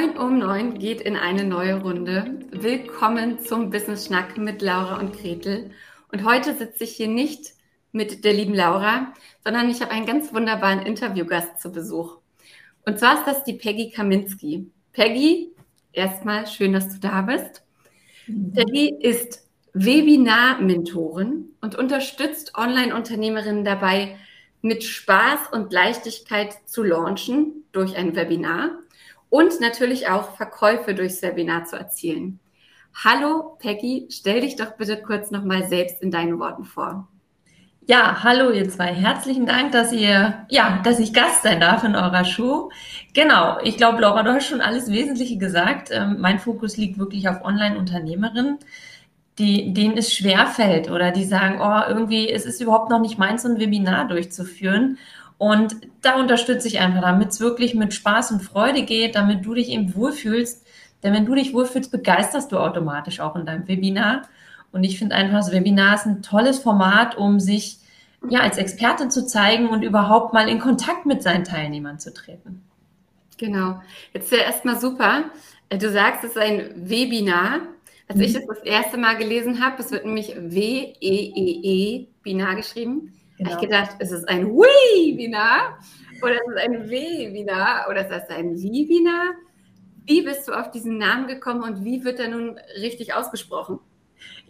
9 um 9 geht in eine neue Runde. Willkommen zum Business Schnack mit Laura und Gretel. Und heute sitze ich hier nicht mit der lieben Laura, sondern ich habe einen ganz wunderbaren Interviewgast zu Besuch. Und zwar ist das die Peggy Kaminski. Peggy, erstmal schön, dass du da bist. Peggy ist Webinar-Mentorin und unterstützt Online-Unternehmerinnen dabei, mit Spaß und Leichtigkeit zu launchen durch ein Webinar und natürlich auch Verkäufe durchs Webinar zu erzielen. Hallo Peggy, stell dich doch bitte kurz nochmal selbst in deinen Worten vor. Ja, hallo ihr zwei. Herzlichen Dank, dass ihr, ja, dass ich Gast sein darf in eurer Show. Genau. Ich glaube, Laura, du hast schon alles Wesentliche gesagt. Ähm, mein Fokus liegt wirklich auf Online-Unternehmerinnen, die, denen es schwerfällt oder die sagen, oh, irgendwie, es ist überhaupt noch nicht meins, so ein Webinar durchzuführen. Und da unterstütze ich einfach, damit es wirklich mit Spaß und Freude geht, damit du dich eben wohlfühlst. Denn wenn du dich wohlfühlst, begeisterst du automatisch auch in deinem Webinar. Und ich finde einfach, das Webinar ist ein tolles Format, um sich ja als Expertin zu zeigen und überhaupt mal in Kontakt mit seinen Teilnehmern zu treten. Genau. Jetzt wäre erstmal super. Du sagst, es ist ein Webinar. Als mhm. ich es das erste Mal gelesen habe, es wird nämlich W-E-E-E, Binar geschrieben, Genau. habe ich gedacht, ist es ein Webinar oder ist es ein Webinar oder ist es ein Webinar? Wie bist du auf diesen Namen gekommen und wie wird er nun richtig ausgesprochen?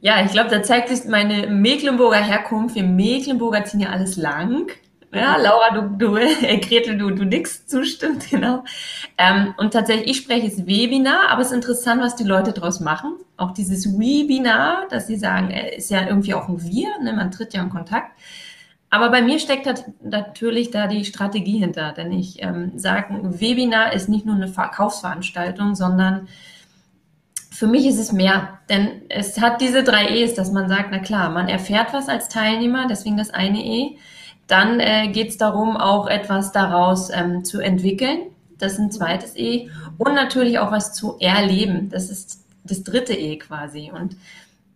Ja, ich glaube, da zeigt sich meine Mecklenburger Herkunft. Wir Mecklenburger ziehen ja alles lang. Ja, Laura, du, du, äh, Gretel, du, du nix zustimmt, genau. Ähm, und tatsächlich, ich spreche es Webinar, aber es ist interessant, was die Leute daraus machen. Auch dieses Webinar, dass sie sagen, äh, ist ja irgendwie auch ein Wir, ne? man tritt ja in Kontakt. Aber bei mir steckt natürlich da die Strategie hinter, denn ich ähm, sage, Webinar ist nicht nur eine Verkaufsveranstaltung, sondern für mich ist es mehr, denn es hat diese drei E's, dass man sagt, na klar, man erfährt was als Teilnehmer, deswegen das eine E. Dann äh, geht es darum, auch etwas daraus ähm, zu entwickeln, das ist ein zweites E. Und natürlich auch was zu erleben, das ist das dritte E quasi. Und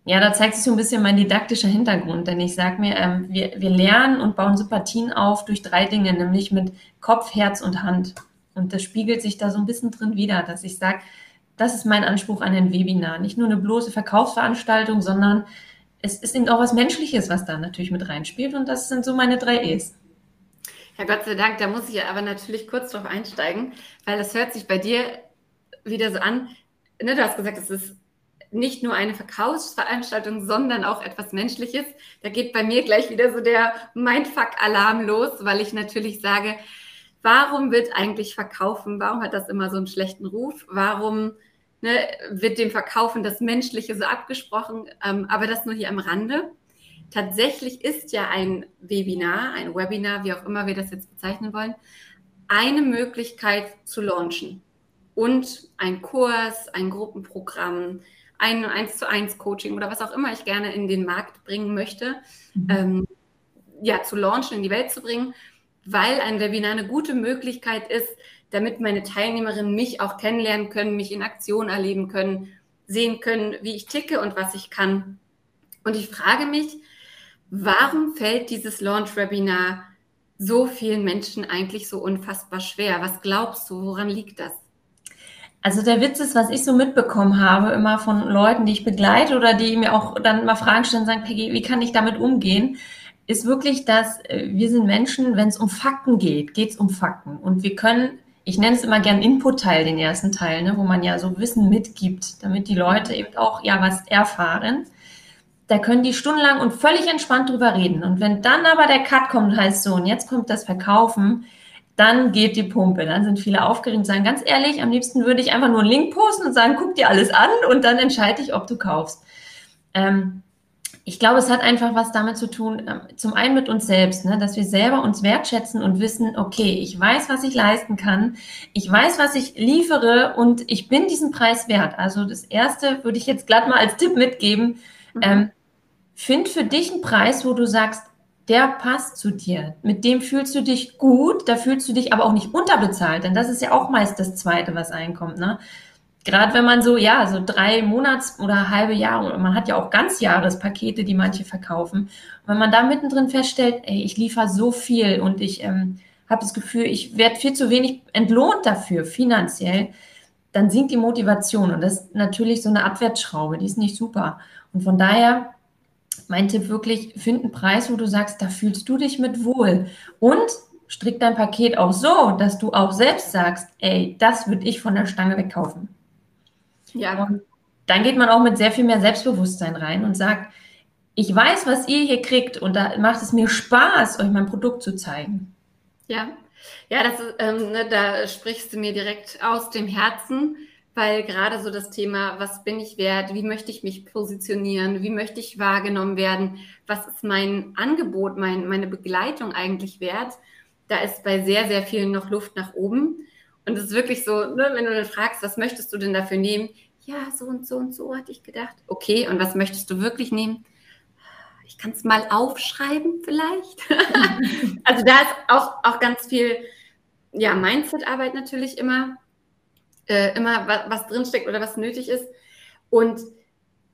ja, da zeigt sich so ein bisschen mein didaktischer Hintergrund, denn ich sage mir, ähm, wir, wir lernen und bauen Sympathien auf durch drei Dinge, nämlich mit Kopf, Herz und Hand. Und das spiegelt sich da so ein bisschen drin wieder, dass ich sage, das ist mein Anspruch an ein Webinar. Nicht nur eine bloße Verkaufsveranstaltung, sondern es ist eben auch was Menschliches, was da natürlich mit reinspielt. Und das sind so meine drei E's. Ja, Gott sei Dank, da muss ich aber natürlich kurz drauf einsteigen, weil das hört sich bei dir wieder so an. Ne, du hast gesagt, es ist nicht nur eine Verkaufsveranstaltung, sondern auch etwas Menschliches. Da geht bei mir gleich wieder so der Mindfuck-Alarm los, weil ich natürlich sage, warum wird eigentlich Verkaufen, warum hat das immer so einen schlechten Ruf? Warum ne, wird dem Verkaufen das Menschliche so abgesprochen? Ähm, aber das nur hier am Rande. Tatsächlich ist ja ein Webinar, ein Webinar, wie auch immer wir das jetzt bezeichnen wollen, eine Möglichkeit zu launchen. Und ein Kurs, ein Gruppenprogramm, ein 1 zu 1 Coaching oder was auch immer ich gerne in den Markt bringen möchte, mhm. ähm, ja, zu launchen, in die Welt zu bringen, weil ein Webinar eine gute Möglichkeit ist, damit meine Teilnehmerinnen mich auch kennenlernen können, mich in Aktion erleben können, sehen können, wie ich ticke und was ich kann. Und ich frage mich, warum fällt dieses Launch-Webinar so vielen Menschen eigentlich so unfassbar schwer? Was glaubst du, woran liegt das? Also der Witz ist, was ich so mitbekommen habe, immer von Leuten, die ich begleite oder die mir auch dann mal Fragen stellen sagen, Peggy, wie kann ich damit umgehen? Ist wirklich, dass äh, wir sind Menschen, wenn es um Fakten geht, geht es um Fakten. Und wir können, ich nenne es immer gern Input-Teil, den ersten Teil, ne, wo man ja so Wissen mitgibt, damit die Leute eben auch ja was erfahren. Da können die stundenlang und völlig entspannt drüber reden. Und wenn dann aber der Cut kommt und heißt so, und jetzt kommt das Verkaufen, dann geht die Pumpe. Dann sind viele aufgeregt und sagen, ganz ehrlich, am liebsten würde ich einfach nur einen Link posten und sagen, guck dir alles an und dann entscheide ich, ob du kaufst. Ähm, ich glaube, es hat einfach was damit zu tun, ähm, zum einen mit uns selbst, ne, dass wir selber uns wertschätzen und wissen, okay, ich weiß, was ich leisten kann, ich weiß, was ich liefere und ich bin diesen Preis wert. Also das Erste würde ich jetzt glatt mal als Tipp mitgeben. Mhm. Ähm, find für dich einen Preis, wo du sagst, der passt zu dir. Mit dem fühlst du dich gut, da fühlst du dich aber auch nicht unterbezahlt, denn das ist ja auch meist das Zweite, was einkommt. Ne? Gerade wenn man so, ja, so drei Monats- oder halbe Jahre, man hat ja auch Ganzjahrespakete, die manche verkaufen. Und wenn man da mittendrin feststellt, ey, ich liefere so viel und ich ähm, habe das Gefühl, ich werde viel zu wenig entlohnt dafür, finanziell, dann sinkt die Motivation. Und das ist natürlich so eine Abwärtsschraube, die ist nicht super. Und von daher, mein Tipp wirklich, find einen Preis, wo du sagst, da fühlst du dich mit wohl. Und strick dein Paket auch so, dass du auch selbst sagst, ey, das würde ich von der Stange wegkaufen. Ja. Und dann geht man auch mit sehr viel mehr Selbstbewusstsein rein und sagt, ich weiß, was ihr hier kriegt und da macht es mir Spaß, euch mein Produkt zu zeigen. Ja, ja, das ähm, ne, da sprichst du mir direkt aus dem Herzen, weil gerade so das Thema, was bin ich wert, wie möchte ich mich positionieren, wie möchte ich wahrgenommen werden, was ist mein Angebot, mein, meine Begleitung eigentlich wert, da ist bei sehr, sehr vielen noch Luft nach oben. Und es ist wirklich so, ne, wenn du dann fragst, was möchtest du denn dafür nehmen? Ja, so und so und so hatte ich gedacht. Okay, und was möchtest du wirklich nehmen? Ich kann es mal aufschreiben vielleicht. also da ist auch, auch ganz viel, ja, Mindset-Arbeit natürlich immer, äh, immer was, was drinsteckt oder was nötig ist. Und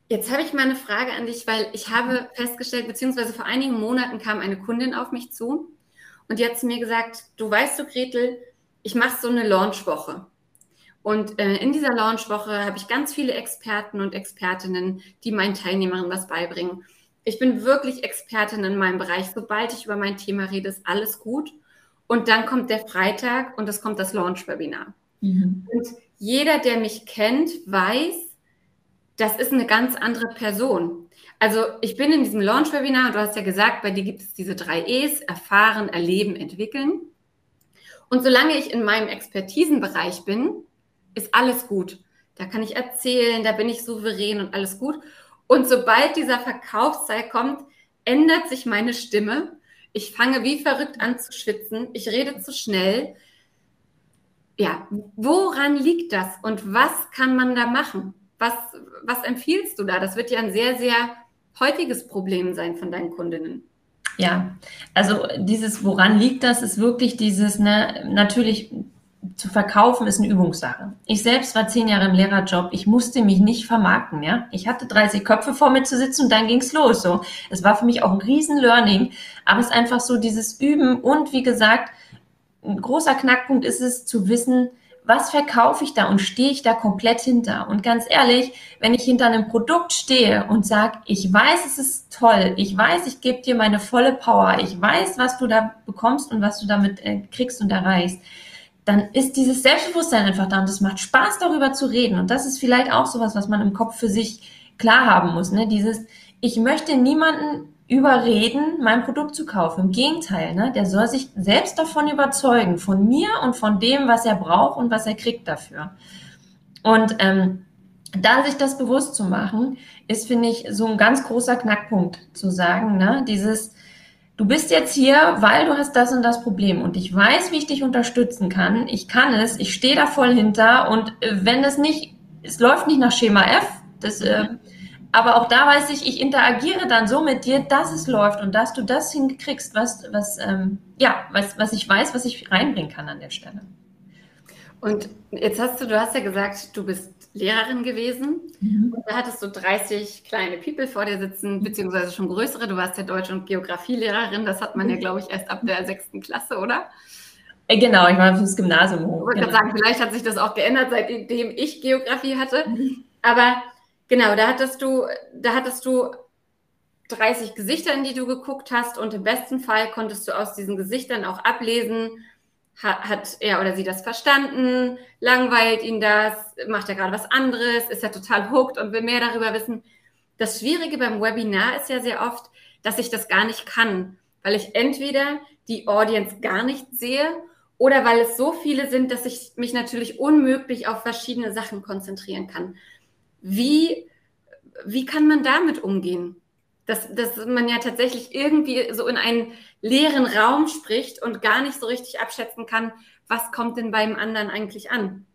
jetzt habe ich mal eine Frage an dich, weil ich habe festgestellt, beziehungsweise vor einigen Monaten kam eine Kundin auf mich zu und die hat zu mir gesagt, du weißt du, Gretel, ich mache so eine Launchwoche. Und äh, in dieser Launchwoche habe ich ganz viele Experten und Expertinnen, die meinen Teilnehmern was beibringen. Ich bin wirklich Expertin in meinem Bereich. Sobald ich über mein Thema rede, ist alles gut. Und dann kommt der Freitag und es kommt das Launch-Webinar. Mhm. Und jeder, der mich kennt, weiß, das ist eine ganz andere Person. Also ich bin in diesem Launch-Webinar, du hast ja gesagt, bei dir gibt es diese drei E's, erfahren, erleben, entwickeln. Und solange ich in meinem Expertisenbereich bin, ist alles gut. Da kann ich erzählen, da bin ich souverän und alles gut. Und sobald dieser Verkaufsteil kommt, ändert sich meine Stimme. Ich fange wie verrückt an zu schwitzen. Ich rede zu schnell. Ja, woran liegt das und was kann man da machen? Was, was empfiehlst du da? Das wird ja ein sehr, sehr häufiges Problem sein von deinen Kundinnen. Ja, also dieses, woran liegt das, ist wirklich dieses, ne, natürlich zu verkaufen ist eine Übungssache. Ich selbst war zehn Jahre im Lehrerjob. Ich musste mich nicht vermarkten, ja. Ich hatte 30 Köpfe vor mir zu sitzen und dann ging's los, so. Es war für mich auch ein riesen Learning. Aber es ist einfach so dieses Üben und wie gesagt, ein großer Knackpunkt ist es zu wissen, was verkaufe ich da und stehe ich da komplett hinter? Und ganz ehrlich, wenn ich hinter einem Produkt stehe und sage, ich weiß, es ist toll, ich weiß, ich gebe dir meine volle Power, ich weiß, was du da bekommst und was du damit äh, kriegst und erreichst, dann ist dieses Selbstbewusstsein einfach da und es macht Spaß, darüber zu reden. Und das ist vielleicht auch sowas, was man im Kopf für sich klar haben muss. Ne? Dieses, ich möchte niemanden überreden, mein Produkt zu kaufen. Im Gegenteil, ne? der soll sich selbst davon überzeugen, von mir und von dem, was er braucht und was er kriegt dafür. Und ähm, da sich das bewusst zu machen, ist, finde ich, so ein ganz großer Knackpunkt zu sagen, ne? dieses, du bist jetzt hier, weil du hast das und das Problem und ich weiß, wie ich dich unterstützen kann. Ich kann es, ich stehe da voll hinter und äh, wenn es nicht, es läuft nicht nach Schema F, das, äh, aber auch da weiß ich, ich interagiere dann so mit dir, dass es läuft und dass du das hinkriegst, was, was, ähm, ja, was, was ich weiß, was ich reinbringen kann an der Stelle. Und jetzt hast du, du hast ja gesagt, du bist Lehrerin gewesen. Mhm. Und da hattest du 30 kleine People vor dir sitzen, beziehungsweise schon größere. Du warst ja Deutsch- und Geografielehrerin. Das hat man ja, mhm. glaube ich, erst ab der sechsten Klasse, oder? Äh, genau, ich war fürs Gymnasium hoch. Ich wollte genau. sagen, vielleicht hat sich das auch geändert, seitdem ich Geografie hatte. Mhm. Aber genau, da hattest du, da hattest du 30 Gesichter, in die du geguckt hast und im besten Fall konntest du aus diesen Gesichtern auch ablesen, hat, hat er oder sie das verstanden? Langweilt ihn das? Macht er gerade was anderes? Ist er total hooked und will mehr darüber wissen? Das Schwierige beim Webinar ist ja sehr oft, dass ich das gar nicht kann, weil ich entweder die Audience gar nicht sehe oder weil es so viele sind, dass ich mich natürlich unmöglich auf verschiedene Sachen konzentrieren kann. Wie, wie kann man damit umgehen? dass, dass man ja tatsächlich irgendwie so in einen leeren Raum spricht und gar nicht so richtig abschätzen kann, was kommt denn beim anderen eigentlich an.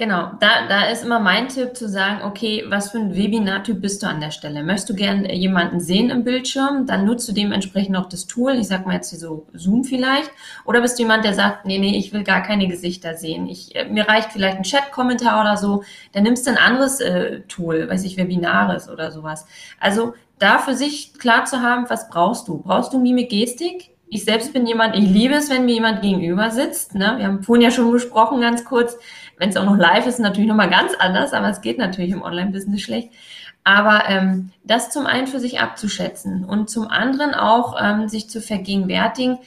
Genau, da, da ist immer mein Tipp zu sagen, okay, was für ein Webinar-Typ bist du an der Stelle? Möchtest du gerne jemanden sehen im Bildschirm? Dann nutzt du dementsprechend auch das Tool, ich sag mal jetzt hier so Zoom vielleicht. Oder bist du jemand, der sagt, nee, nee, ich will gar keine Gesichter sehen. Ich, äh, mir reicht vielleicht ein Chat-Kommentar oder so. Dann nimmst du ein anderes äh, Tool, weiß ich, Webinares oder sowas. Also da für sich klar zu haben, was brauchst du? Brauchst du Mimik, Gestik? Ich selbst bin jemand, ich liebe es, wenn mir jemand gegenüber sitzt. Ne? Wir haben vorhin ja schon besprochen, ganz kurz, wenn es auch noch live ist, natürlich nochmal ganz anders, aber es geht natürlich im Online-Business schlecht. Aber ähm, das zum einen für sich abzuschätzen und zum anderen auch ähm, sich zu vergegenwärtigen,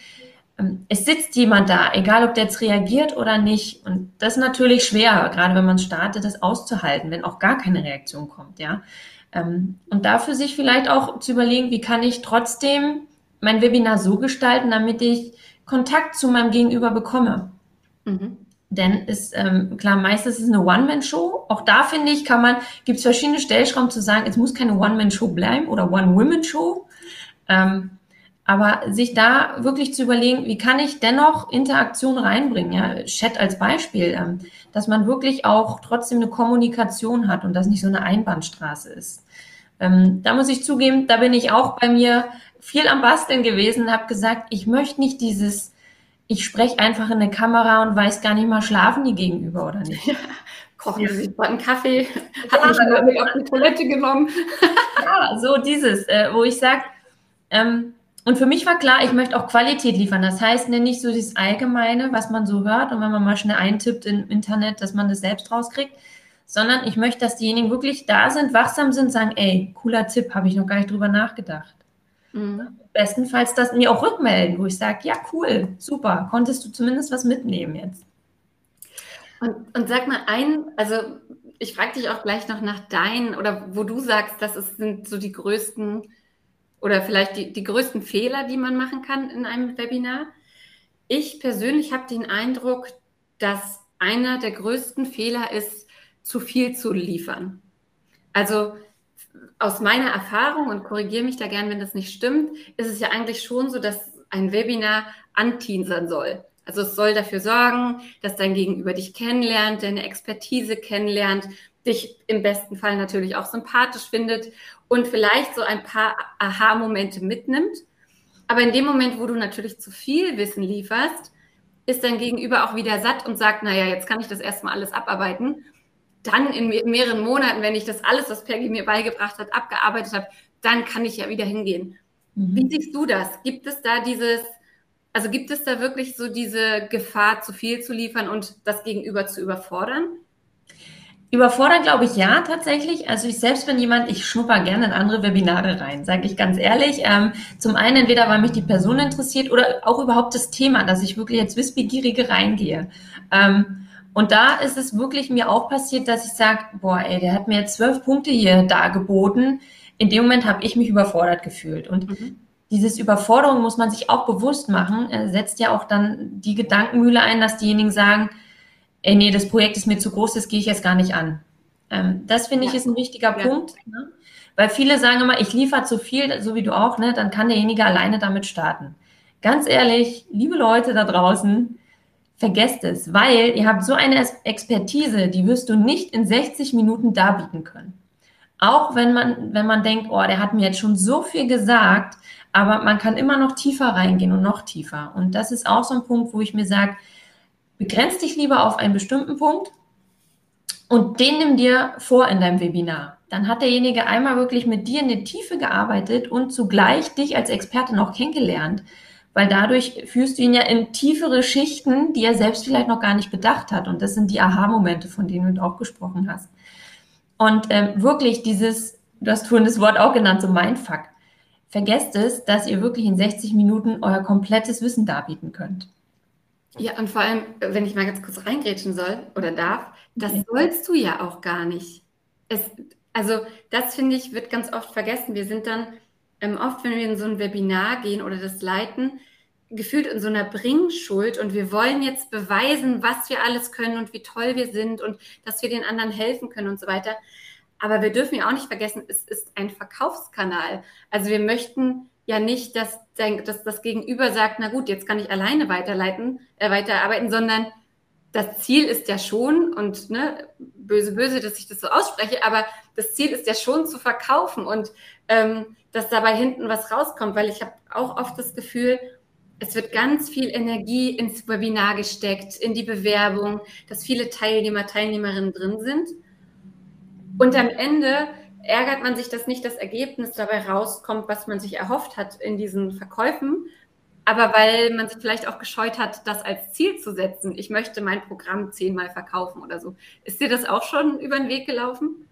ähm, es sitzt jemand da, egal ob der jetzt reagiert oder nicht. Und das ist natürlich schwer, gerade wenn man startet, das auszuhalten, wenn auch gar keine Reaktion kommt, ja. Ähm, und dafür sich vielleicht auch zu überlegen, wie kann ich trotzdem mein Webinar so gestalten, damit ich Kontakt zu meinem Gegenüber bekomme. Mhm. Denn ist ähm, klar, meistens ist es eine One-Man-Show. Auch da finde ich, kann man, gibt es verschiedene Stellschrauben zu sagen, es muss keine One-Man-Show bleiben oder One-Women-Show. Ähm, aber sich da wirklich zu überlegen, wie kann ich dennoch Interaktion reinbringen, ja, Chat als Beispiel, ähm, dass man wirklich auch trotzdem eine Kommunikation hat und das nicht so eine Einbahnstraße ist. Ähm, da muss ich zugeben, da bin ich auch bei mir viel am Basteln gewesen, habe gesagt, ich möchte nicht dieses, ich spreche einfach in eine Kamera und weiß gar nicht mal, schlafen die gegenüber oder nicht. Ja, kochen sie sich einen Kaffee, hat mich mit auf die Toilette genommen. ja, so dieses, äh, wo ich sage, ähm, und für mich war klar, ich möchte auch Qualität liefern. Das heißt, ne, nicht so das Allgemeine, was man so hört und wenn man mal schnell eintippt im Internet, dass man das selbst rauskriegt, sondern ich möchte, dass diejenigen wirklich da sind, wachsam sind, sagen, ey, cooler Tipp, habe ich noch gar nicht drüber nachgedacht. Mhm. Bestenfalls das mir auch rückmelden, wo ich sage, ja, cool, super, konntest du zumindest was mitnehmen jetzt. Und, und sag mal ein, also ich frage dich auch gleich noch nach deinen oder wo du sagst, das ist, sind so die größten oder vielleicht die, die größten Fehler, die man machen kann in einem Webinar. Ich persönlich habe den Eindruck, dass einer der größten Fehler ist, zu viel zu liefern. Also aus meiner Erfahrung, und korrigiere mich da gern, wenn das nicht stimmt, ist es ja eigentlich schon so, dass ein Webinar anteasern soll. Also es soll dafür sorgen, dass dein Gegenüber dich kennenlernt, deine Expertise kennenlernt, dich im besten Fall natürlich auch sympathisch findet und vielleicht so ein paar Aha-Momente mitnimmt. Aber in dem Moment, wo du natürlich zu viel Wissen lieferst, ist dein Gegenüber auch wieder satt und sagt, naja, jetzt kann ich das erstmal alles abarbeiten. Dann in mehreren Monaten, wenn ich das alles, was Peggy mir beigebracht hat, abgearbeitet habe, dann kann ich ja wieder hingehen. Mhm. Wie siehst du das? Gibt es da dieses, also gibt es da wirklich so diese Gefahr, zu viel zu liefern und das Gegenüber zu überfordern? Überfordert glaube ich ja tatsächlich. Also ich selbst bin jemand, ich schnupper gerne in andere Webinare rein, sage ich ganz ehrlich. Ähm, zum einen entweder, weil mich die Person interessiert oder auch überhaupt das Thema, dass ich wirklich jetzt wissbegierige reingehe. Ähm, und da ist es wirklich mir auch passiert, dass ich sage, boah, ey, der hat mir jetzt zwölf Punkte hier dargeboten. In dem Moment habe ich mich überfordert gefühlt. Und mhm. dieses Überforderung muss man sich auch bewusst machen, äh, setzt ja auch dann die Gedankenmühle ein, dass diejenigen sagen, ey, nee, das Projekt ist mir zu groß, das gehe ich jetzt gar nicht an. Ähm, das finde ich ist ein wichtiger ja. Punkt, ne? weil viele sagen immer, ich liefere zu viel, so wie du auch, ne? dann kann derjenige alleine damit starten. Ganz ehrlich, liebe Leute da draußen, vergesst es, weil ihr habt so eine Expertise, die wirst du nicht in 60 Minuten darbieten können. Auch wenn man, wenn man denkt, oh, der hat mir jetzt schon so viel gesagt, aber man kann immer noch tiefer reingehen und noch tiefer. Und das ist auch so ein Punkt, wo ich mir sage, begrenz dich lieber auf einen bestimmten Punkt und den nimm dir vor in deinem Webinar. Dann hat derjenige einmal wirklich mit dir in die Tiefe gearbeitet und zugleich dich als Experte noch kennengelernt, weil dadurch führst du ihn ja in tiefere Schichten, die er selbst vielleicht noch gar nicht bedacht hat. Und das sind die Aha-Momente, von denen du auch gesprochen hast. Und ähm, wirklich dieses, du hast vorhin das Wort auch genannt, so Mindfuck. Vergesst es, dass ihr wirklich in 60 Minuten euer komplettes Wissen darbieten könnt. Ja, und vor allem, wenn ich mal ganz kurz reingrätschen soll oder darf, das sollst du ja auch gar nicht. Es, also, das finde ich, wird ganz oft vergessen. Wir sind dann ähm, oft, wenn wir in so ein Webinar gehen oder das leiten, gefühlt in so einer Bringschuld und wir wollen jetzt beweisen, was wir alles können und wie toll wir sind und dass wir den anderen helfen können und so weiter. Aber wir dürfen ja auch nicht vergessen, es ist ein Verkaufskanal. Also wir möchten ja nicht, dass, dass das Gegenüber sagt, na gut, jetzt kann ich alleine weiterleiten, äh, weiterarbeiten, sondern das Ziel ist ja schon, und ne, böse, böse, dass ich das so ausspreche, aber das Ziel ist ja schon zu verkaufen und ähm, dass dabei hinten was rauskommt, weil ich habe auch oft das Gefühl, es wird ganz viel Energie ins Webinar gesteckt, in die Bewerbung, dass viele Teilnehmer, Teilnehmerinnen drin sind. Und am Ende ärgert man sich, dass nicht das Ergebnis dabei rauskommt, was man sich erhofft hat in diesen Verkäufen. aber weil man sich vielleicht auch gescheut hat, das als Ziel zu setzen. Ich möchte mein Programm zehnmal verkaufen oder so. Ist dir das auch schon über den Weg gelaufen?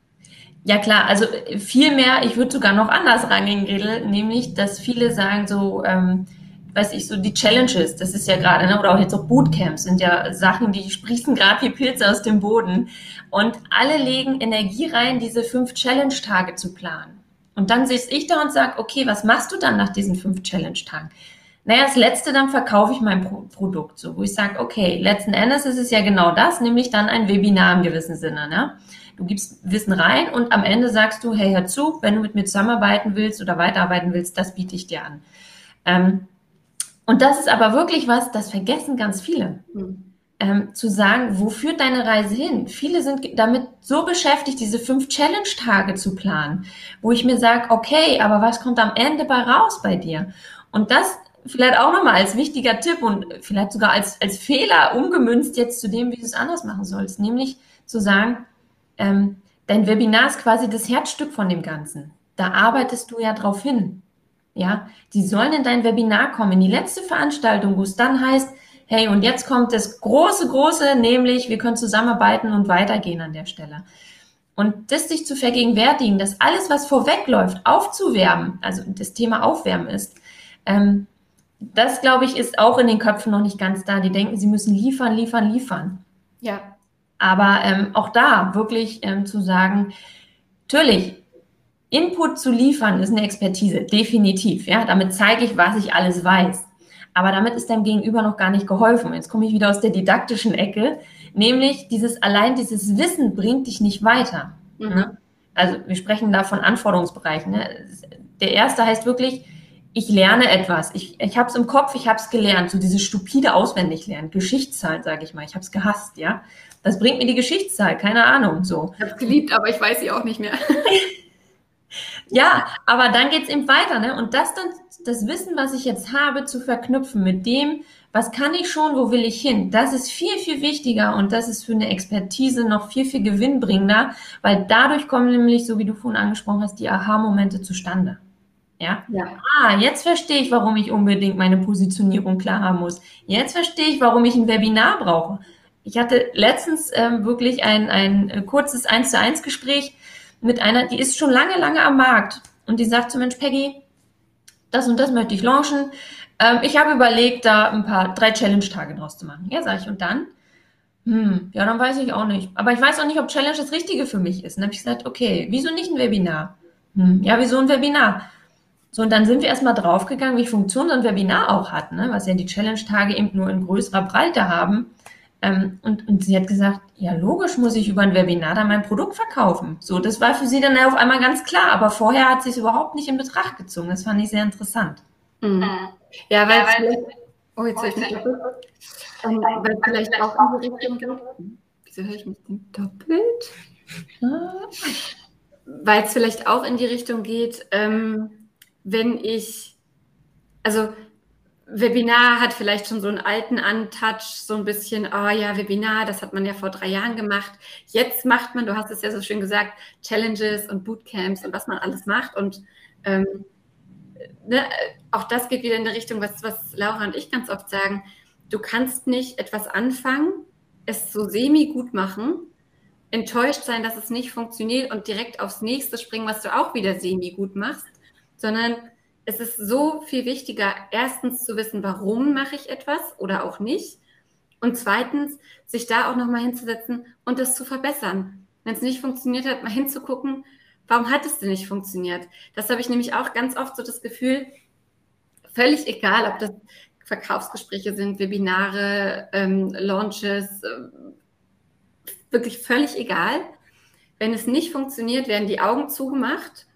Ja klar, also viel mehr, ich würde sogar noch anders rangehen, Gretel, nämlich, dass viele sagen so, ähm, weiß ich, so die Challenges, das ist ja gerade, ne, oder auch jetzt auch Bootcamps sind ja Sachen, die sprießen gerade wie Pilze aus dem Boden. Und alle legen Energie rein, diese fünf Challenge-Tage zu planen. Und dann sehe ich da und sage, okay, was machst du dann nach diesen fünf Challenge-Tagen? Naja, das letzte, dann verkaufe ich mein Pro Produkt, so, wo ich sage, okay, letzten Endes ist es ja genau das, nämlich dann ein Webinar im gewissen Sinne, ne? Du gibst Wissen rein und am Ende sagst du, hey, hör zu, wenn du mit mir zusammenarbeiten willst oder weiterarbeiten willst, das biete ich dir an. Ähm, und das ist aber wirklich was, das vergessen ganz viele. Mhm. Ähm, zu sagen, wo führt deine Reise hin? Viele sind damit so beschäftigt, diese fünf Challenge-Tage zu planen, wo ich mir sage, okay, aber was kommt am Ende bei raus bei dir? Und das vielleicht auch nochmal als wichtiger Tipp und vielleicht sogar als, als Fehler umgemünzt jetzt zu dem, wie du es anders machen sollst, nämlich zu sagen, ähm, dein Webinar ist quasi das Herzstück von dem Ganzen. Da arbeitest du ja drauf hin. Ja, die sollen in dein Webinar kommen, in die letzte Veranstaltung, wo es dann heißt, hey, und jetzt kommt das große, große, nämlich wir können zusammenarbeiten und weitergehen an der Stelle. Und das sich zu vergegenwärtigen, dass alles, was vorwegläuft, aufzuwärmen, also das Thema Aufwärmen ist, ähm, das, glaube ich, ist auch in den Köpfen noch nicht ganz da. Die denken, sie müssen liefern, liefern, liefern. Ja. Aber ähm, auch da wirklich ähm, zu sagen, natürlich, Input zu liefern ist eine Expertise, definitiv. Ja, damit zeige ich, was ich alles weiß. Aber damit ist deinem Gegenüber noch gar nicht geholfen. Jetzt komme ich wieder aus der didaktischen Ecke, nämlich dieses allein dieses Wissen bringt dich nicht weiter. Mhm. Ne? Also wir sprechen da von Anforderungsbereichen. Ne? Der erste heißt wirklich, ich lerne etwas. Ich, ich habe es im Kopf, ich habe es gelernt. So dieses stupide Auswendiglernen, Geschichtszahlen, sage ich mal. Ich habe es gehasst, ja. Das bringt mir die Geschichtszahl, keine Ahnung. So. Ich habe es geliebt, aber ich weiß sie auch nicht mehr. ja, aber dann geht's eben weiter, ne? Und das dann, das Wissen, was ich jetzt habe, zu verknüpfen mit dem, was kann ich schon, wo will ich hin? Das ist viel, viel wichtiger und das ist für eine Expertise noch viel, viel gewinnbringender, weil dadurch kommen nämlich, so wie du vorhin angesprochen hast, die Aha-Momente zustande. Ja? ja. Ah, jetzt verstehe ich, warum ich unbedingt meine Positionierung klar haben muss. Jetzt verstehe ich, warum ich ein Webinar brauche. Ich hatte letztens ähm, wirklich ein, ein äh, kurzes 1 zu 1 Gespräch mit einer, die ist schon lange, lange am Markt und die sagt zu Mensch, Peggy, das und das möchte ich launchen. Ähm, ich habe überlegt, da ein paar, drei Challenge-Tage draus zu machen. Ja, sage ich. Und dann? Hm, ja, dann weiß ich auch nicht. Aber ich weiß auch nicht, ob Challenge das Richtige für mich ist. Und dann habe ich gesagt, okay, wieso nicht ein Webinar? Hm, ja, wieso ein Webinar? So, und dann sind wir erstmal draufgegangen, wie Funktion so ein Webinar auch hat, ne? was ja die Challenge-Tage eben nur in größerer Breite haben. Ähm, und, und sie hat gesagt, ja, logisch muss ich über ein Webinar dann mein Produkt verkaufen. So, das war für sie dann auf einmal ganz klar, aber vorher hat sie es überhaupt nicht in Betracht gezogen. Das fand ich sehr interessant. Mhm. Ja, weil, ja, weil oh, jetzt höre ich mich doppelt. Ähm, weil vielleicht auch in die Richtung geht. Wieso höre ich mich denn doppelt? Ah. Weil es vielleicht auch in die Richtung geht, ähm, wenn ich, also Webinar hat vielleicht schon so einen alten Antouch, so ein bisschen, oh ja, Webinar, das hat man ja vor drei Jahren gemacht. Jetzt macht man, du hast es ja so schön gesagt, Challenges und Bootcamps und was man alles macht. Und ähm, ne, auch das geht wieder in die Richtung, was, was Laura und ich ganz oft sagen. Du kannst nicht etwas anfangen, es so semi gut machen, enttäuscht sein, dass es nicht funktioniert und direkt aufs nächste springen, was du auch wieder semi gut machst sondern es ist so viel wichtiger, erstens zu wissen, warum mache ich etwas oder auch nicht. Und zweitens, sich da auch nochmal hinzusetzen und das zu verbessern. Wenn es nicht funktioniert hat, mal hinzugucken, warum hat es denn nicht funktioniert? Das habe ich nämlich auch ganz oft so das Gefühl, völlig egal, ob das Verkaufsgespräche sind, Webinare, ähm, Launches, äh, wirklich völlig egal. Wenn es nicht funktioniert, werden die Augen zugemacht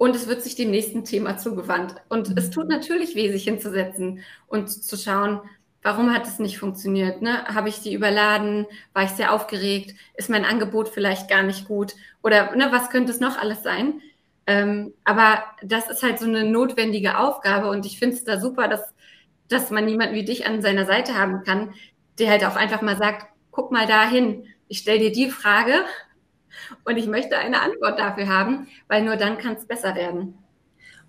und es wird sich dem nächsten Thema zugewandt. Und es tut natürlich weh, sich hinzusetzen und zu schauen, warum hat es nicht funktioniert? Ne? Habe ich die überladen? War ich sehr aufgeregt? Ist mein Angebot vielleicht gar nicht gut? Oder ne, was könnte es noch alles sein? Ähm, aber das ist halt so eine notwendige Aufgabe und ich finde es da super, dass, dass man jemanden wie dich an seiner Seite haben kann, der halt auch einfach mal sagt, guck mal dahin, ich stelle dir die Frage und ich möchte eine Antwort dafür haben, weil nur dann kann es besser werden.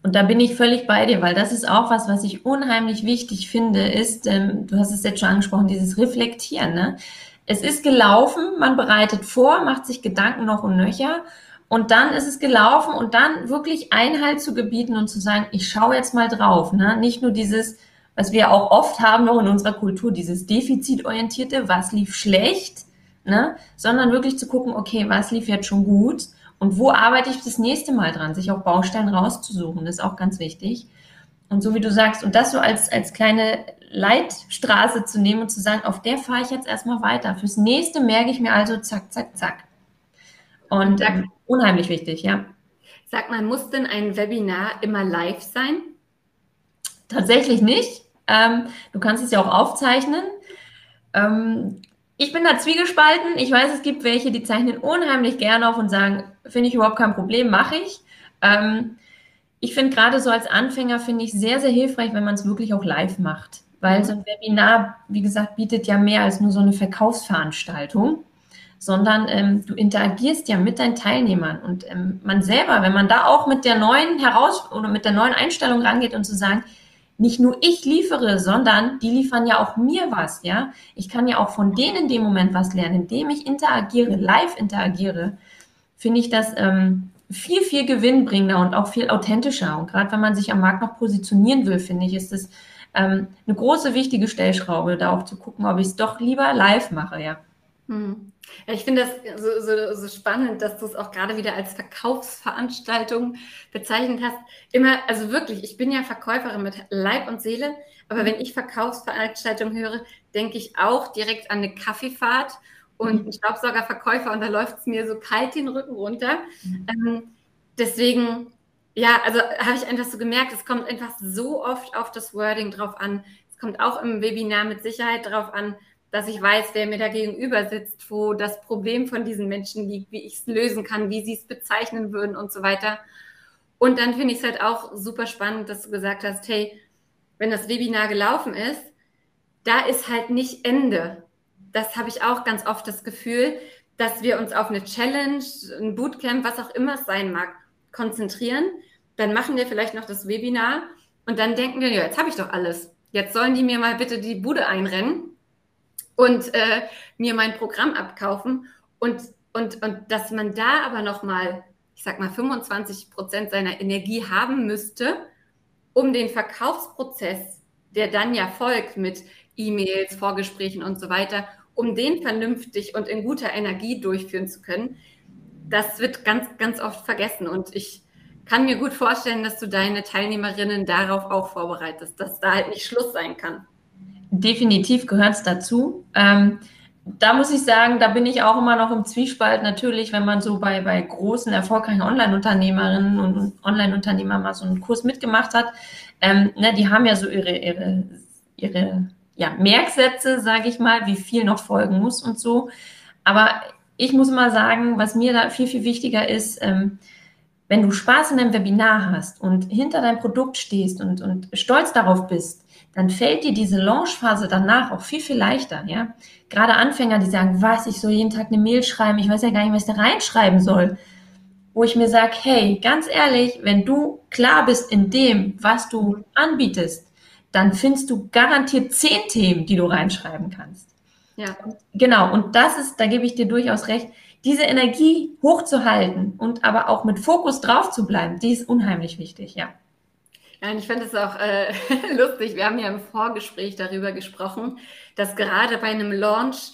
Und da bin ich völlig bei dir, weil das ist auch was, was ich unheimlich wichtig finde, ist, ähm, du hast es jetzt schon angesprochen, dieses Reflektieren. Ne? Es ist gelaufen, man bereitet vor, macht sich Gedanken noch und nöcher und dann ist es gelaufen und dann wirklich Einhalt zu gebieten und zu sagen, ich schaue jetzt mal drauf. Ne? Nicht nur dieses, was wir auch oft haben noch in unserer Kultur, dieses defizitorientierte, was lief schlecht, ne? sondern wirklich zu gucken, okay, was lief jetzt schon gut und wo arbeite ich das nächste Mal dran, sich auch Baustellen rauszusuchen, das ist auch ganz wichtig. Und so wie du sagst, und das so als, als kleine Leitstraße zu nehmen und zu sagen, auf der fahre ich jetzt erstmal weiter. Fürs nächste merke ich mir also zack, zack, zack. Und ähm, unheimlich wichtig, ja. Sag mal, muss denn ein Webinar immer live sein? Tatsächlich nicht. Ähm, du kannst es ja auch aufzeichnen. Ähm, ich bin da zwiegespalten. Ich weiß, es gibt welche, die zeichnen unheimlich gerne auf und sagen, finde ich überhaupt kein Problem, mache ich. Ähm, ich finde gerade so als Anfänger finde ich sehr, sehr hilfreich, wenn man es wirklich auch live macht. Weil so ein Webinar, wie gesagt, bietet ja mehr als nur so eine Verkaufsveranstaltung, sondern ähm, du interagierst ja mit deinen Teilnehmern und ähm, man selber, wenn man da auch mit der neuen Heraus oder mit der neuen Einstellung rangeht und zu sagen, nicht nur ich liefere, sondern die liefern ja auch mir was, ja. Ich kann ja auch von denen in dem Moment was lernen, indem ich interagiere, live interagiere, finde ich das ähm, viel, viel gewinnbringender und auch viel authentischer. Und gerade wenn man sich am Markt noch positionieren will, finde ich, ist es ähm, eine große, wichtige Stellschraube, da auch zu gucken, ob ich es doch lieber live mache, ja. Hm. Ich finde das so, so, so, spannend, dass du es auch gerade wieder als Verkaufsveranstaltung bezeichnet hast. Immer, also wirklich, ich bin ja Verkäuferin mit Leib und Seele, aber wenn ich Verkaufsveranstaltung höre, denke ich auch direkt an eine Kaffeefahrt und einen Staubsaugerverkäufer und da läuft es mir so kalt den Rücken runter. Mhm. Ähm, deswegen, ja, also habe ich einfach so gemerkt, es kommt einfach so oft auf das Wording drauf an. Es kommt auch im Webinar mit Sicherheit drauf an, dass ich weiß, wer mir da gegenüber sitzt, wo das Problem von diesen Menschen liegt, wie ich es lösen kann, wie sie es bezeichnen würden und so weiter. Und dann finde ich es halt auch super spannend, dass du gesagt hast, hey, wenn das Webinar gelaufen ist, da ist halt nicht Ende. Das habe ich auch ganz oft das Gefühl, dass wir uns auf eine Challenge, ein Bootcamp, was auch immer es sein mag, konzentrieren. Dann machen wir vielleicht noch das Webinar und dann denken wir, ja, jetzt habe ich doch alles. Jetzt sollen die mir mal bitte die Bude einrennen und äh, mir mein Programm abkaufen. Und, und, und dass man da aber nochmal, ich sag mal, 25 Prozent seiner Energie haben müsste, um den Verkaufsprozess, der dann ja folgt mit E-Mails, Vorgesprächen und so weiter, um den vernünftig und in guter Energie durchführen zu können, das wird ganz, ganz oft vergessen. Und ich kann mir gut vorstellen, dass du deine Teilnehmerinnen darauf auch vorbereitest, dass da halt nicht Schluss sein kann definitiv gehört es dazu. Ähm, da muss ich sagen, da bin ich auch immer noch im Zwiespalt. Natürlich, wenn man so bei, bei großen, erfolgreichen Online-Unternehmerinnen und Online-Unternehmern mal so einen Kurs mitgemacht hat, ähm, ne, die haben ja so ihre, ihre, ihre ja, Merksätze, sage ich mal, wie viel noch folgen muss und so. Aber ich muss mal sagen, was mir da viel, viel wichtiger ist, ähm, wenn du Spaß in deinem Webinar hast und hinter deinem Produkt stehst und, und stolz darauf bist, dann fällt dir diese Launchphase danach auch viel, viel leichter, ja. Gerade Anfänger, die sagen, was, ich soll jeden Tag eine Mail schreiben, ich weiß ja gar nicht, was ich da reinschreiben soll. Wo ich mir sage, hey, ganz ehrlich, wenn du klar bist in dem, was du anbietest, dann findest du garantiert zehn Themen, die du reinschreiben kannst. Ja. Genau, und das ist, da gebe ich dir durchaus recht, diese Energie hochzuhalten und aber auch mit Fokus drauf zu bleiben, die ist unheimlich wichtig, ja. Ja, und ich finde es auch äh, lustig. Wir haben ja im Vorgespräch darüber gesprochen, dass gerade bei einem Launch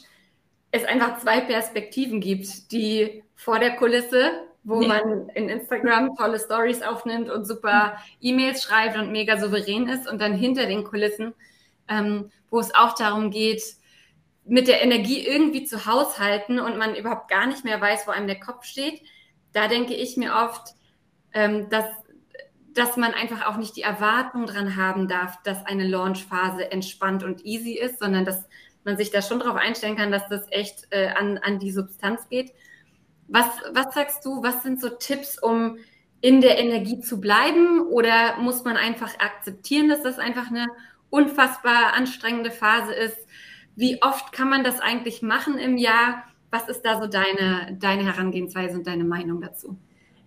es einfach zwei Perspektiven gibt. Die vor der Kulisse, wo ja. man in Instagram tolle Stories aufnimmt und super E-Mails schreibt und mega souverän ist. Und dann hinter den Kulissen, ähm, wo es auch darum geht, mit der Energie irgendwie zu haushalten und man überhaupt gar nicht mehr weiß, wo einem der Kopf steht. Da denke ich mir oft, ähm, dass dass man einfach auch nicht die Erwartung dran haben darf, dass eine Launchphase entspannt und easy ist, sondern dass man sich da schon darauf einstellen kann, dass das echt äh, an, an die Substanz geht. Was, was sagst du, was sind so Tipps, um in der Energie zu bleiben? Oder muss man einfach akzeptieren, dass das einfach eine unfassbar anstrengende Phase ist? Wie oft kann man das eigentlich machen im Jahr? Was ist da so deine, deine Herangehensweise und deine Meinung dazu?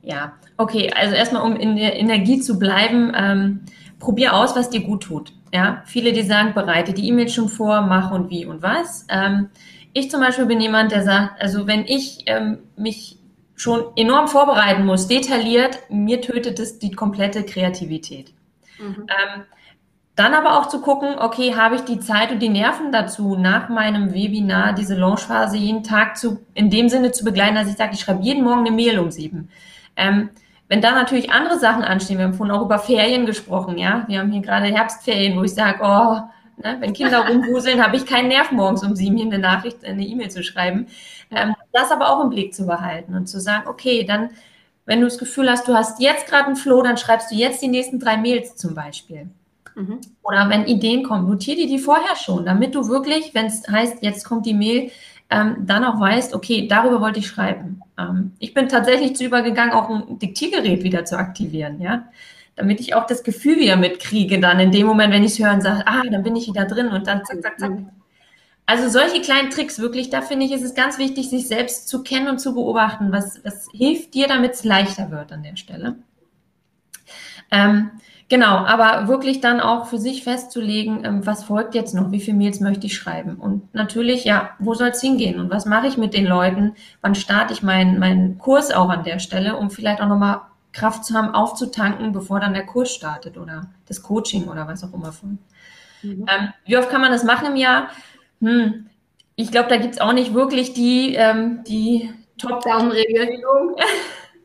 Ja, okay. Also erstmal, um in der Energie zu bleiben, ähm, probier aus, was dir gut tut. Ja, viele, die sagen, bereite die E-Mail schon vor, mach und wie und was. Ähm, ich zum Beispiel bin jemand, der sagt, also wenn ich ähm, mich schon enorm vorbereiten muss, detailliert, mir tötet es die komplette Kreativität. Mhm. Ähm, dann aber auch zu gucken, okay, habe ich die Zeit und die Nerven dazu, nach meinem Webinar diese Launchphase jeden Tag zu, in dem Sinne zu begleiten, dass ich sage, ich schreibe jeden Morgen eine Mail um sieben. Ähm, wenn da natürlich andere Sachen anstehen, wir haben vorhin auch über Ferien gesprochen, ja, wir haben hier gerade Herbstferien, wo ich sage, oh, ne, wenn Kinder rumwuseln, habe ich keinen Nerv morgens um sieben hier eine Nachricht, eine E-Mail zu schreiben. Ähm, das aber auch im Blick zu behalten und zu sagen, okay, dann, wenn du das Gefühl hast, du hast jetzt gerade einen Flow, dann schreibst du jetzt die nächsten drei Mails zum Beispiel. Mhm. Oder wenn Ideen kommen, notiere dir die vorher schon, damit du wirklich, wenn es heißt, jetzt kommt die Mail, ähm, dann auch weißt, okay, darüber wollte ich schreiben. Ähm, ich bin tatsächlich zu übergegangen, auch ein Diktiergerät wieder zu aktivieren, ja, damit ich auch das Gefühl wieder mitkriege, dann in dem Moment, wenn ich es höre und sage, ah, dann bin ich wieder drin und dann zack, zack, zack. Also solche kleinen Tricks, wirklich, da finde ich, ist es ganz wichtig, sich selbst zu kennen und zu beobachten, was, was hilft dir, damit es leichter wird an der Stelle. Ähm, Genau, aber wirklich dann auch für sich festzulegen, ähm, was folgt jetzt noch, wie viele Mails möchte ich schreiben. Und natürlich, ja, wo soll es hingehen und was mache ich mit den Leuten? Wann starte ich meinen meinen Kurs auch an der Stelle, um vielleicht auch nochmal Kraft zu haben, aufzutanken, bevor dann der Kurs startet oder das Coaching oder was auch immer. Mhm. Ähm, wie oft kann man das machen im Jahr? Hm, ich glaube, da gibt es auch nicht wirklich die, ähm, die Top-Down-Regelung.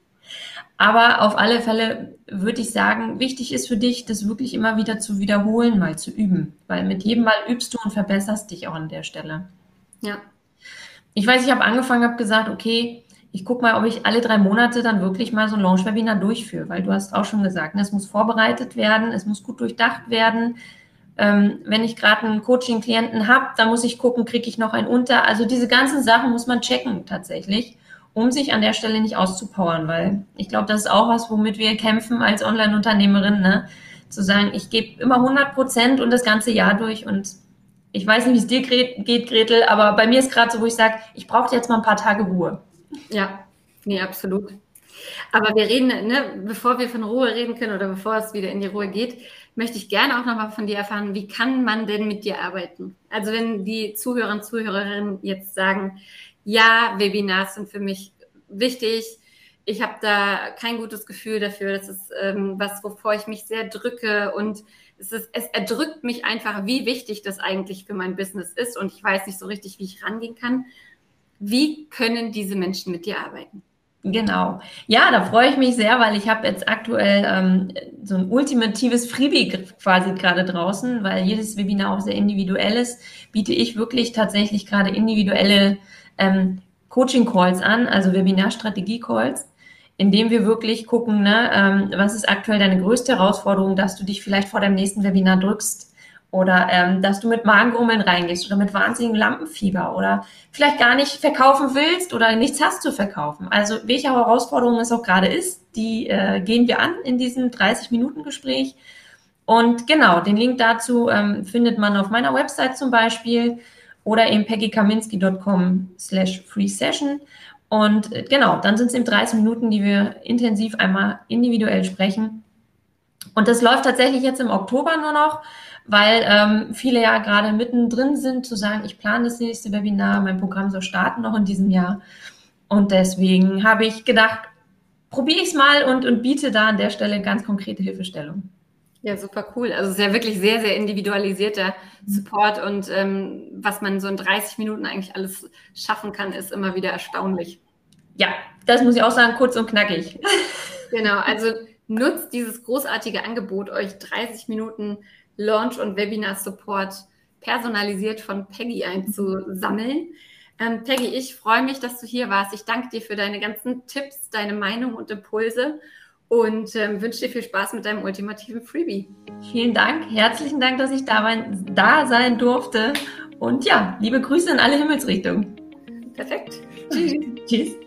Aber auf alle Fälle würde ich sagen, wichtig ist für dich, das wirklich immer wieder zu wiederholen, mal zu üben. Weil mit jedem Mal übst du und verbesserst dich auch an der Stelle. Ja. Ich weiß, ich habe angefangen, habe gesagt, okay, ich gucke mal, ob ich alle drei Monate dann wirklich mal so ein Launch-Webinar durchführe, weil du hast auch schon gesagt, ne, es muss vorbereitet werden, es muss gut durchdacht werden. Ähm, wenn ich gerade einen Coaching-Klienten habe, dann muss ich gucken, kriege ich noch einen unter. Also diese ganzen Sachen muss man checken tatsächlich um sich an der Stelle nicht auszupowern, weil ich glaube, das ist auch was, womit wir kämpfen als Online-Unternehmerin, ne? zu sagen, ich gebe immer 100 Prozent und das ganze Jahr durch und ich weiß nicht, wie es dir geht, Gretel, aber bei mir ist gerade so, wo ich sage, ich brauche jetzt mal ein paar Tage Ruhe. Ja, nee, absolut. Aber wir reden, ne, bevor wir von Ruhe reden können oder bevor es wieder in die Ruhe geht, möchte ich gerne auch nochmal von dir erfahren, wie kann man denn mit dir arbeiten? Also wenn die Zuhörer und Zuhörerinnen jetzt sagen, ja, Webinars sind für mich wichtig. Ich habe da kein gutes Gefühl dafür. Das ist ähm, was, wovor ich mich sehr drücke und es, ist, es erdrückt mich einfach, wie wichtig das eigentlich für mein Business ist und ich weiß nicht so richtig, wie ich rangehen kann. Wie können diese Menschen mit dir arbeiten? Genau. Ja, da freue ich mich sehr, weil ich habe jetzt aktuell ähm, so ein ultimatives Freebie quasi gerade draußen, weil jedes Webinar auch sehr individuell ist, biete ich wirklich tatsächlich gerade individuelle ähm, Coaching-Calls an, also Webinar-Strategie-Calls, indem wir wirklich gucken, ne, ähm, was ist aktuell deine größte Herausforderung, dass du dich vielleicht vor deinem nächsten Webinar drückst oder ähm, dass du mit Magengrummeln reingehst oder mit wahnsinnigem Lampenfieber oder vielleicht gar nicht verkaufen willst oder nichts hast zu verkaufen. Also welche Herausforderung es auch gerade ist, die äh, gehen wir an in diesem 30-Minuten-Gespräch. Und genau, den Link dazu ähm, findet man auf meiner Website zum Beispiel oder eben peggykaminski.com slash free session. Und äh, genau, dann sind es eben 30 Minuten, die wir intensiv einmal individuell sprechen. Und das läuft tatsächlich jetzt im Oktober nur noch, weil ähm, viele ja gerade mittendrin sind, zu sagen, ich plane das nächste Webinar, mein Programm soll starten noch in diesem Jahr. Und deswegen habe ich gedacht, probiere ich es mal und, und biete da an der Stelle ganz konkrete Hilfestellung. Ja, super cool. Also es ist ja wirklich sehr, sehr individualisierter Support und ähm, was man so in 30 Minuten eigentlich alles schaffen kann, ist immer wieder erstaunlich. Ja, das muss ich auch sagen, kurz und knackig. Genau, also nutzt dieses großartige Angebot, euch 30 Minuten Launch- und Webinar-Support personalisiert von Peggy einzusammeln. Ähm, Peggy, ich freue mich, dass du hier warst. Ich danke dir für deine ganzen Tipps, deine Meinung und Impulse und ähm, wünsche dir viel Spaß mit deinem ultimativen Freebie. Vielen Dank, herzlichen Dank, dass ich da, mein, da sein durfte. Und ja, liebe Grüße in alle Himmelsrichtungen. Perfekt. Tschüss. Tschüss.